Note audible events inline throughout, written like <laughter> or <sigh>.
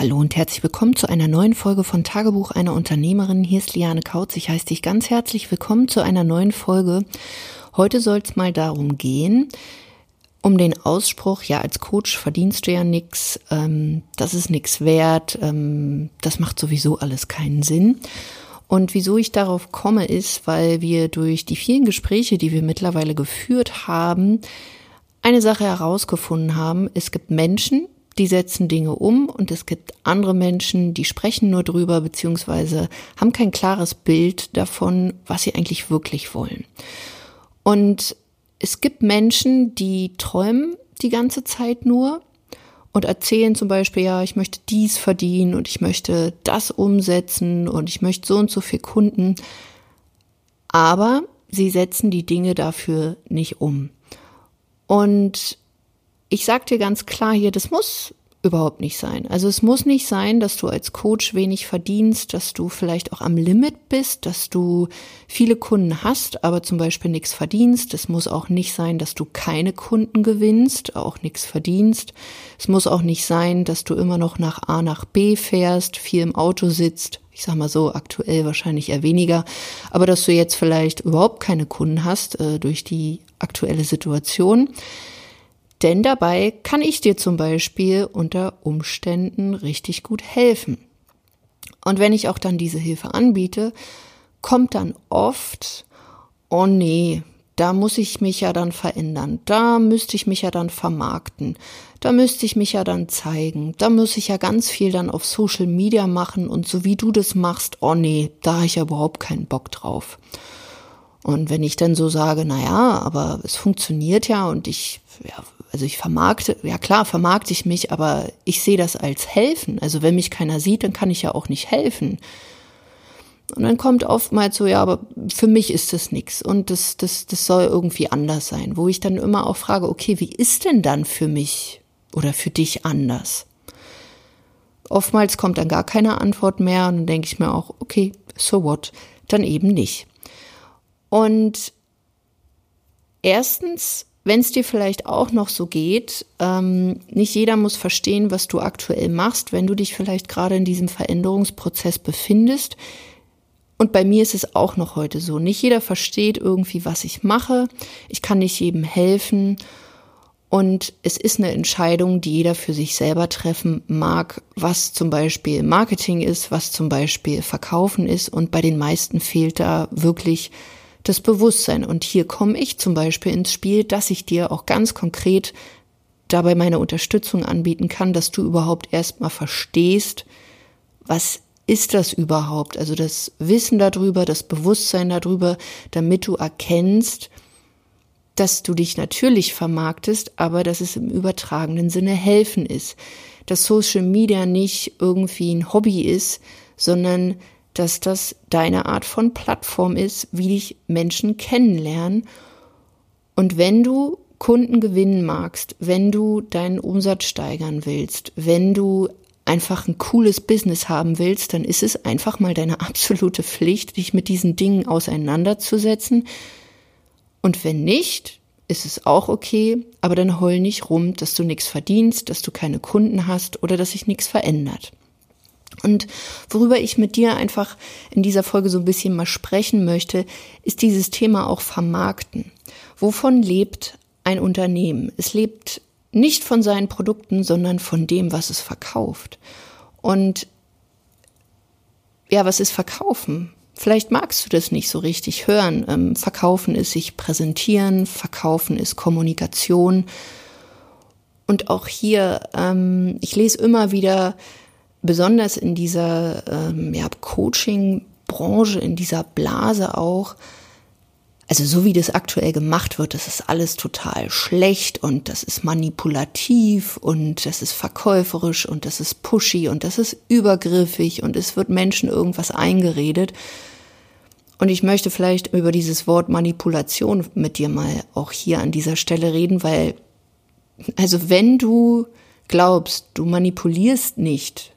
Hallo und herzlich willkommen zu einer neuen Folge von Tagebuch einer Unternehmerin. Hier ist Liane Kautz. Ich heiße dich ganz herzlich willkommen zu einer neuen Folge. Heute soll es mal darum gehen, um den Ausspruch, ja, als Coach verdienst du ja nichts, ähm, das ist nichts wert, ähm, das macht sowieso alles keinen Sinn. Und wieso ich darauf komme, ist, weil wir durch die vielen Gespräche, die wir mittlerweile geführt haben, eine Sache herausgefunden haben. Es gibt Menschen, die setzen Dinge um und es gibt andere Menschen, die sprechen nur drüber, beziehungsweise haben kein klares Bild davon, was sie eigentlich wirklich wollen. Und es gibt Menschen, die träumen die ganze Zeit nur und erzählen zum Beispiel, ja, ich möchte dies verdienen und ich möchte das umsetzen und ich möchte so und so viel Kunden. Aber sie setzen die Dinge dafür nicht um. Und ich sag dir ganz klar hier, das muss überhaupt nicht sein. Also es muss nicht sein, dass du als Coach wenig verdienst, dass du vielleicht auch am Limit bist, dass du viele Kunden hast, aber zum Beispiel nichts verdienst. Es muss auch nicht sein, dass du keine Kunden gewinnst, auch nichts verdienst. Es muss auch nicht sein, dass du immer noch nach A nach B fährst, viel im Auto sitzt. Ich sag mal so, aktuell wahrscheinlich eher weniger, aber dass du jetzt vielleicht überhaupt keine Kunden hast äh, durch die aktuelle Situation. Denn dabei kann ich dir zum Beispiel unter Umständen richtig gut helfen. Und wenn ich auch dann diese Hilfe anbiete, kommt dann oft, oh nee, da muss ich mich ja dann verändern, da müsste ich mich ja dann vermarkten, da müsste ich mich ja dann zeigen, da muss ich ja ganz viel dann auf Social Media machen und so wie du das machst, oh nee, da habe ich ja überhaupt keinen Bock drauf. Und wenn ich dann so sage, na ja, aber es funktioniert ja und ich, ja, also ich vermarkte, ja klar, vermarkte ich mich, aber ich sehe das als helfen. Also wenn mich keiner sieht, dann kann ich ja auch nicht helfen. Und dann kommt oftmals so, ja, aber für mich ist das nix und das, das, das soll irgendwie anders sein, wo ich dann immer auch frage, okay, wie ist denn dann für mich oder für dich anders? Oftmals kommt dann gar keine Antwort mehr und dann denke ich mir auch, okay, so what, dann eben nicht. Und erstens, wenn es dir vielleicht auch noch so geht, ähm, nicht jeder muss verstehen, was du aktuell machst, wenn du dich vielleicht gerade in diesem Veränderungsprozess befindest. Und bei mir ist es auch noch heute so. Nicht jeder versteht irgendwie, was ich mache. Ich kann nicht jedem helfen. Und es ist eine Entscheidung, die jeder für sich selber treffen mag, was zum Beispiel Marketing ist, was zum Beispiel Verkaufen ist. Und bei den meisten fehlt da wirklich das Bewusstsein. Und hier komme ich zum Beispiel ins Spiel, dass ich dir auch ganz konkret dabei meine Unterstützung anbieten kann, dass du überhaupt erstmal verstehst, was ist das überhaupt? Also das Wissen darüber, das Bewusstsein darüber, damit du erkennst, dass du dich natürlich vermarktest, aber dass es im übertragenen Sinne helfen ist. Dass Social Media nicht irgendwie ein Hobby ist, sondern dass das deine Art von Plattform ist, wie dich Menschen kennenlernen. Und wenn du Kunden gewinnen magst, wenn du deinen Umsatz steigern willst, wenn du einfach ein cooles Business haben willst, dann ist es einfach mal deine absolute Pflicht, dich mit diesen Dingen auseinanderzusetzen. Und wenn nicht, ist es auch okay, aber dann heul nicht rum, dass du nichts verdienst, dass du keine Kunden hast oder dass sich nichts verändert. Und worüber ich mit dir einfach in dieser Folge so ein bisschen mal sprechen möchte, ist dieses Thema auch Vermarkten. Wovon lebt ein Unternehmen? Es lebt nicht von seinen Produkten, sondern von dem, was es verkauft. Und ja, was ist Verkaufen? Vielleicht magst du das nicht so richtig hören. Ähm, verkaufen ist sich präsentieren, Verkaufen ist Kommunikation. Und auch hier, ähm, ich lese immer wieder besonders in dieser ähm, ja, Coaching-Branche, in dieser Blase auch, also so wie das aktuell gemacht wird, das ist alles total schlecht und das ist manipulativ und das ist verkäuferisch und das ist pushy und das ist übergriffig und es wird Menschen irgendwas eingeredet. Und ich möchte vielleicht über dieses Wort Manipulation mit dir mal auch hier an dieser Stelle reden, weil, also wenn du glaubst, du manipulierst nicht,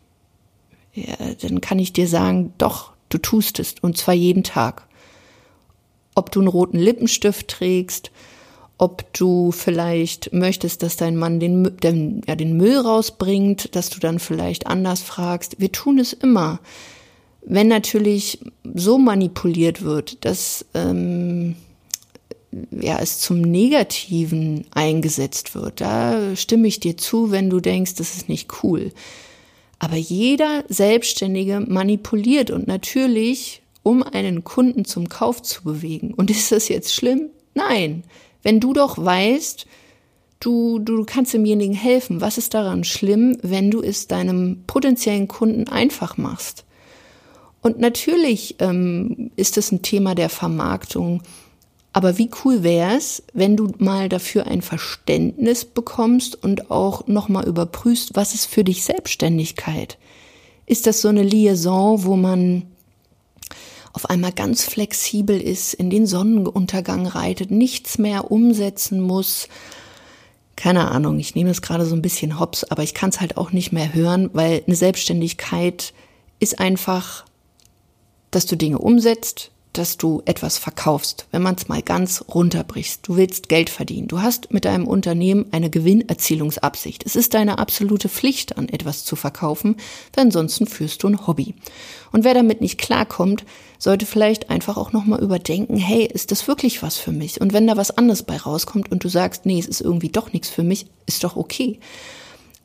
ja, dann kann ich dir sagen, doch, du tust es und zwar jeden Tag. Ob du einen roten Lippenstift trägst, ob du vielleicht möchtest, dass dein Mann den, den, ja, den Müll rausbringt, dass du dann vielleicht anders fragst. Wir tun es immer. Wenn natürlich so manipuliert wird, dass ähm, ja, es zum Negativen eingesetzt wird, da stimme ich dir zu, wenn du denkst, das ist nicht cool. Aber jeder Selbstständige manipuliert und natürlich, um einen Kunden zum Kauf zu bewegen. Und ist das jetzt schlimm? Nein. Wenn du doch weißt, du, du kannst demjenigen helfen, was ist daran schlimm, wenn du es deinem potenziellen Kunden einfach machst? Und natürlich ähm, ist es ein Thema der Vermarktung. Aber wie cool wäre es, wenn du mal dafür ein Verständnis bekommst und auch nochmal überprüfst, was ist für dich Selbstständigkeit? Ist das so eine Liaison, wo man auf einmal ganz flexibel ist, in den Sonnenuntergang reitet, nichts mehr umsetzen muss. Keine Ahnung, ich nehme es gerade so ein bisschen hops, aber ich kann es halt auch nicht mehr hören, weil eine Selbstständigkeit ist einfach, dass du Dinge umsetzt, dass du etwas verkaufst, wenn man es mal ganz runterbrichst. Du willst Geld verdienen. Du hast mit deinem Unternehmen eine Gewinnerzielungsabsicht. Es ist deine absolute Pflicht, an etwas zu verkaufen, denn ansonsten führst du ein Hobby. Und wer damit nicht klarkommt, sollte vielleicht einfach auch nochmal überdenken, hey, ist das wirklich was für mich? Und wenn da was anderes bei rauskommt und du sagst, nee, es ist irgendwie doch nichts für mich, ist doch okay.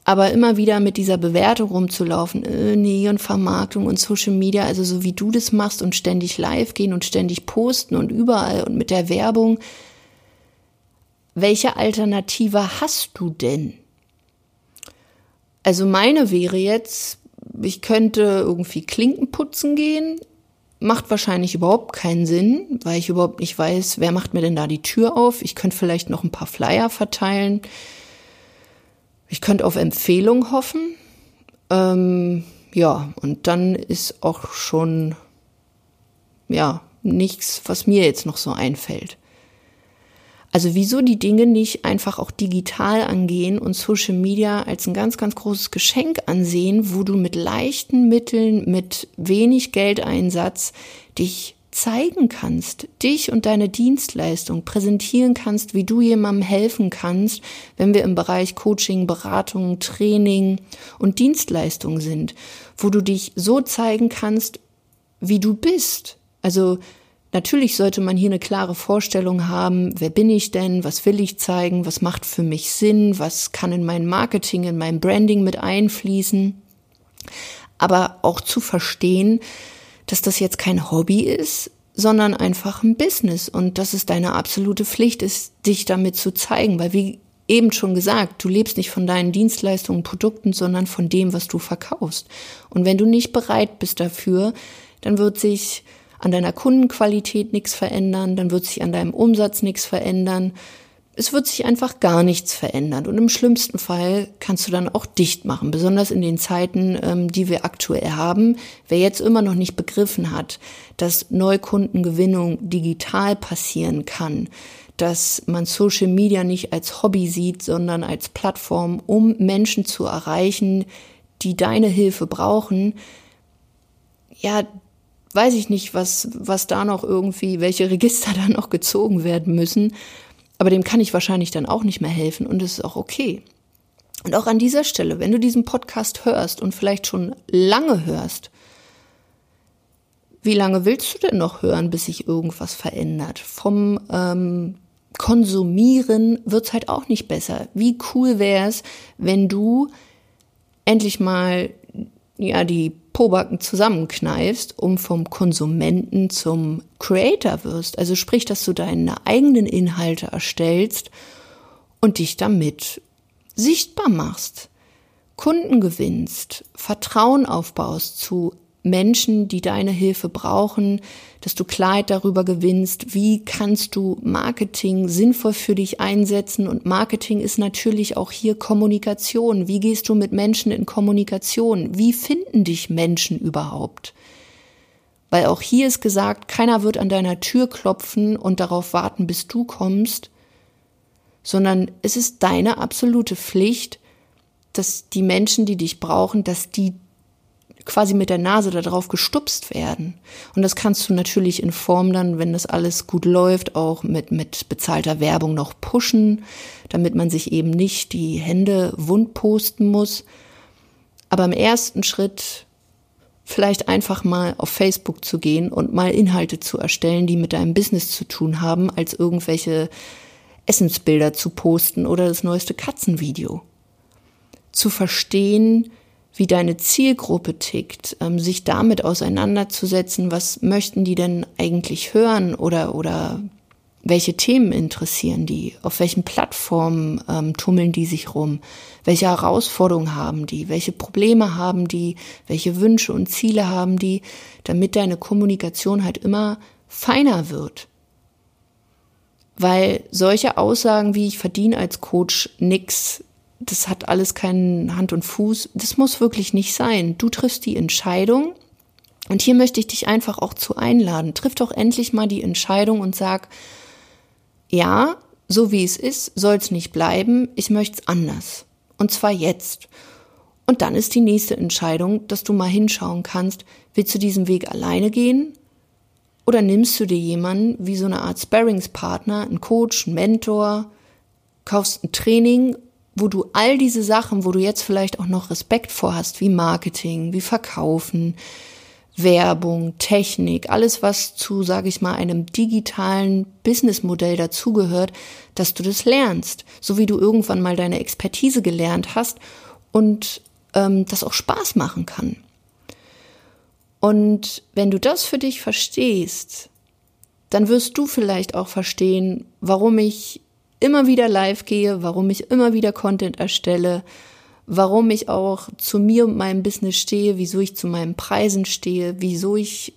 Aber immer wieder mit dieser Bewertung rumzulaufen, äh, nee, und Vermarktung und Social Media, also so wie du das machst und ständig live gehen und ständig posten und überall und mit der Werbung. Welche Alternative hast du denn? Also meine wäre jetzt, ich könnte irgendwie Klinken putzen gehen, macht wahrscheinlich überhaupt keinen Sinn, weil ich überhaupt nicht weiß, wer macht mir denn da die Tür auf. Ich könnte vielleicht noch ein paar Flyer verteilen. Ich könnte auf Empfehlung hoffen. Ähm, ja, und dann ist auch schon, ja, nichts, was mir jetzt noch so einfällt. Also wieso die Dinge nicht einfach auch digital angehen und Social Media als ein ganz, ganz großes Geschenk ansehen, wo du mit leichten Mitteln, mit wenig Geldeinsatz dich zeigen kannst, dich und deine Dienstleistung präsentieren kannst, wie du jemandem helfen kannst, wenn wir im Bereich Coaching, Beratung, Training und Dienstleistung sind, wo du dich so zeigen kannst, wie du bist. Also natürlich sollte man hier eine klare Vorstellung haben, wer bin ich denn, was will ich zeigen, was macht für mich Sinn, was kann in mein Marketing, in mein Branding mit einfließen, aber auch zu verstehen, dass das jetzt kein Hobby ist, sondern einfach ein Business und dass es deine absolute Pflicht ist, dich damit zu zeigen, weil wie eben schon gesagt, du lebst nicht von deinen Dienstleistungen, Produkten, sondern von dem, was du verkaufst. Und wenn du nicht bereit bist dafür, dann wird sich an deiner Kundenqualität nichts verändern, dann wird sich an deinem Umsatz nichts verändern, es wird sich einfach gar nichts verändern. Und im schlimmsten Fall kannst du dann auch dicht machen, besonders in den Zeiten, ähm, die wir aktuell haben. Wer jetzt immer noch nicht begriffen hat, dass Neukundengewinnung digital passieren kann, dass man Social Media nicht als Hobby sieht, sondern als Plattform, um Menschen zu erreichen, die deine Hilfe brauchen, ja, weiß ich nicht, was, was da noch irgendwie, welche Register <laughs> da noch gezogen werden müssen. Aber dem kann ich wahrscheinlich dann auch nicht mehr helfen und es ist auch okay. Und auch an dieser Stelle, wenn du diesen Podcast hörst und vielleicht schon lange hörst, wie lange willst du denn noch hören, bis sich irgendwas verändert? Vom ähm, Konsumieren wird's halt auch nicht besser. Wie cool wär's, wenn du endlich mal ja die Pobacken zusammenkneifst, um vom Konsumenten zum Creator wirst. Also sprich, dass du deine eigenen Inhalte erstellst und dich damit sichtbar machst, Kunden gewinnst, Vertrauen aufbaust zu Menschen, die deine Hilfe brauchen, dass du Klarheit darüber gewinnst, wie kannst du Marketing sinnvoll für dich einsetzen. Und Marketing ist natürlich auch hier Kommunikation. Wie gehst du mit Menschen in Kommunikation? Wie finden dich Menschen überhaupt? Weil auch hier ist gesagt, keiner wird an deiner Tür klopfen und darauf warten, bis du kommst, sondern es ist deine absolute Pflicht, dass die Menschen, die dich brauchen, dass die quasi mit der Nase darauf gestupst werden. Und das kannst du natürlich in Form dann, wenn das alles gut läuft, auch mit, mit bezahlter Werbung noch pushen, damit man sich eben nicht die Hände wund posten muss. Aber im ersten Schritt vielleicht einfach mal auf Facebook zu gehen und mal Inhalte zu erstellen, die mit deinem Business zu tun haben, als irgendwelche Essensbilder zu posten oder das neueste Katzenvideo. Zu verstehen, wie deine Zielgruppe tickt, ähm, sich damit auseinanderzusetzen, was möchten die denn eigentlich hören oder, oder welche Themen interessieren die, auf welchen Plattformen ähm, tummeln die sich rum, welche Herausforderungen haben die, welche Probleme haben die, welche Wünsche und Ziele haben die, damit deine Kommunikation halt immer feiner wird. Weil solche Aussagen wie ich verdiene als Coach nix, das hat alles keinen Hand und Fuß. Das muss wirklich nicht sein. Du triffst die Entscheidung. Und hier möchte ich dich einfach auch zu einladen. Triff doch endlich mal die Entscheidung und sag, ja, so wie es ist, soll es nicht bleiben. Ich möchte es anders. Und zwar jetzt. Und dann ist die nächste Entscheidung, dass du mal hinschauen kannst, willst du diesen Weg alleine gehen? Oder nimmst du dir jemanden wie so eine Art Sparringspartner, einen Coach, einen Mentor, kaufst ein Training wo du all diese Sachen, wo du jetzt vielleicht auch noch Respekt vor hast, wie Marketing, wie Verkaufen, Werbung, Technik, alles was zu, sage ich mal, einem digitalen Businessmodell dazugehört, dass du das lernst, so wie du irgendwann mal deine Expertise gelernt hast und ähm, das auch Spaß machen kann. Und wenn du das für dich verstehst, dann wirst du vielleicht auch verstehen, warum ich immer wieder live gehe, warum ich immer wieder Content erstelle, warum ich auch zu mir und meinem Business stehe, wieso ich zu meinen Preisen stehe, wieso ich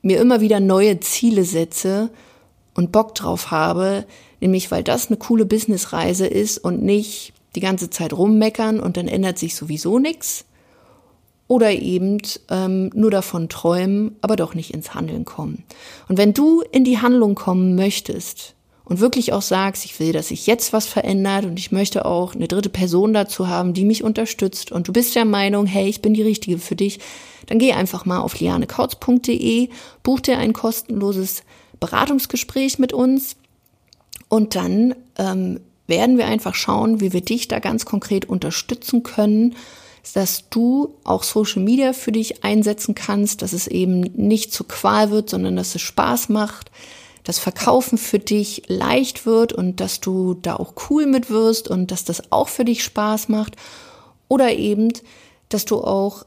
mir immer wieder neue Ziele setze und Bock drauf habe, nämlich weil das eine coole Businessreise ist und nicht die ganze Zeit rummeckern und dann ändert sich sowieso nichts. Oder eben ähm, nur davon träumen, aber doch nicht ins Handeln kommen. Und wenn du in die Handlung kommen möchtest, und wirklich auch sagst, ich will, dass sich jetzt was verändert und ich möchte auch eine dritte Person dazu haben, die mich unterstützt. Und du bist der Meinung, hey, ich bin die Richtige für dich, dann geh einfach mal auf lianekautz.de, buch dir ein kostenloses Beratungsgespräch mit uns. Und dann ähm, werden wir einfach schauen, wie wir dich da ganz konkret unterstützen können, dass du auch Social Media für dich einsetzen kannst, dass es eben nicht zu Qual wird, sondern dass es Spaß macht, das Verkaufen für dich leicht wird und dass du da auch cool mit wirst und dass das auch für dich Spaß macht. Oder eben, dass du auch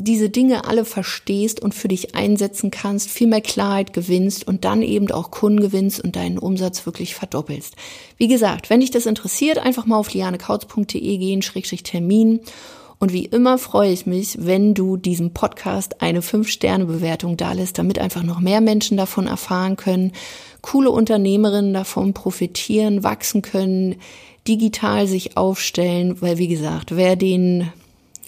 diese Dinge alle verstehst und für dich einsetzen kannst, viel mehr Klarheit gewinnst und dann eben auch Kunden gewinnst und deinen Umsatz wirklich verdoppelst. Wie gesagt, wenn dich das interessiert, einfach mal auf lianekautz.de gehen, Schrägstrich Termin und wie immer freue ich mich, wenn du diesem Podcast eine 5-Sterne-Bewertung dalässt, damit einfach noch mehr Menschen davon erfahren können, coole Unternehmerinnen davon profitieren, wachsen können, digital sich aufstellen, weil wie gesagt, wer den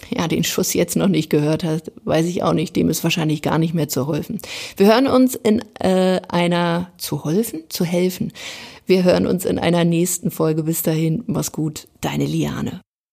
ja, den Schuss jetzt noch nicht gehört hat, weiß ich auch nicht. Dem ist wahrscheinlich gar nicht mehr zu helfen. Wir hören uns in äh, einer zu helfen, zu helfen. Wir hören uns in einer nächsten Folge. Bis dahin, mach's gut, deine Liane.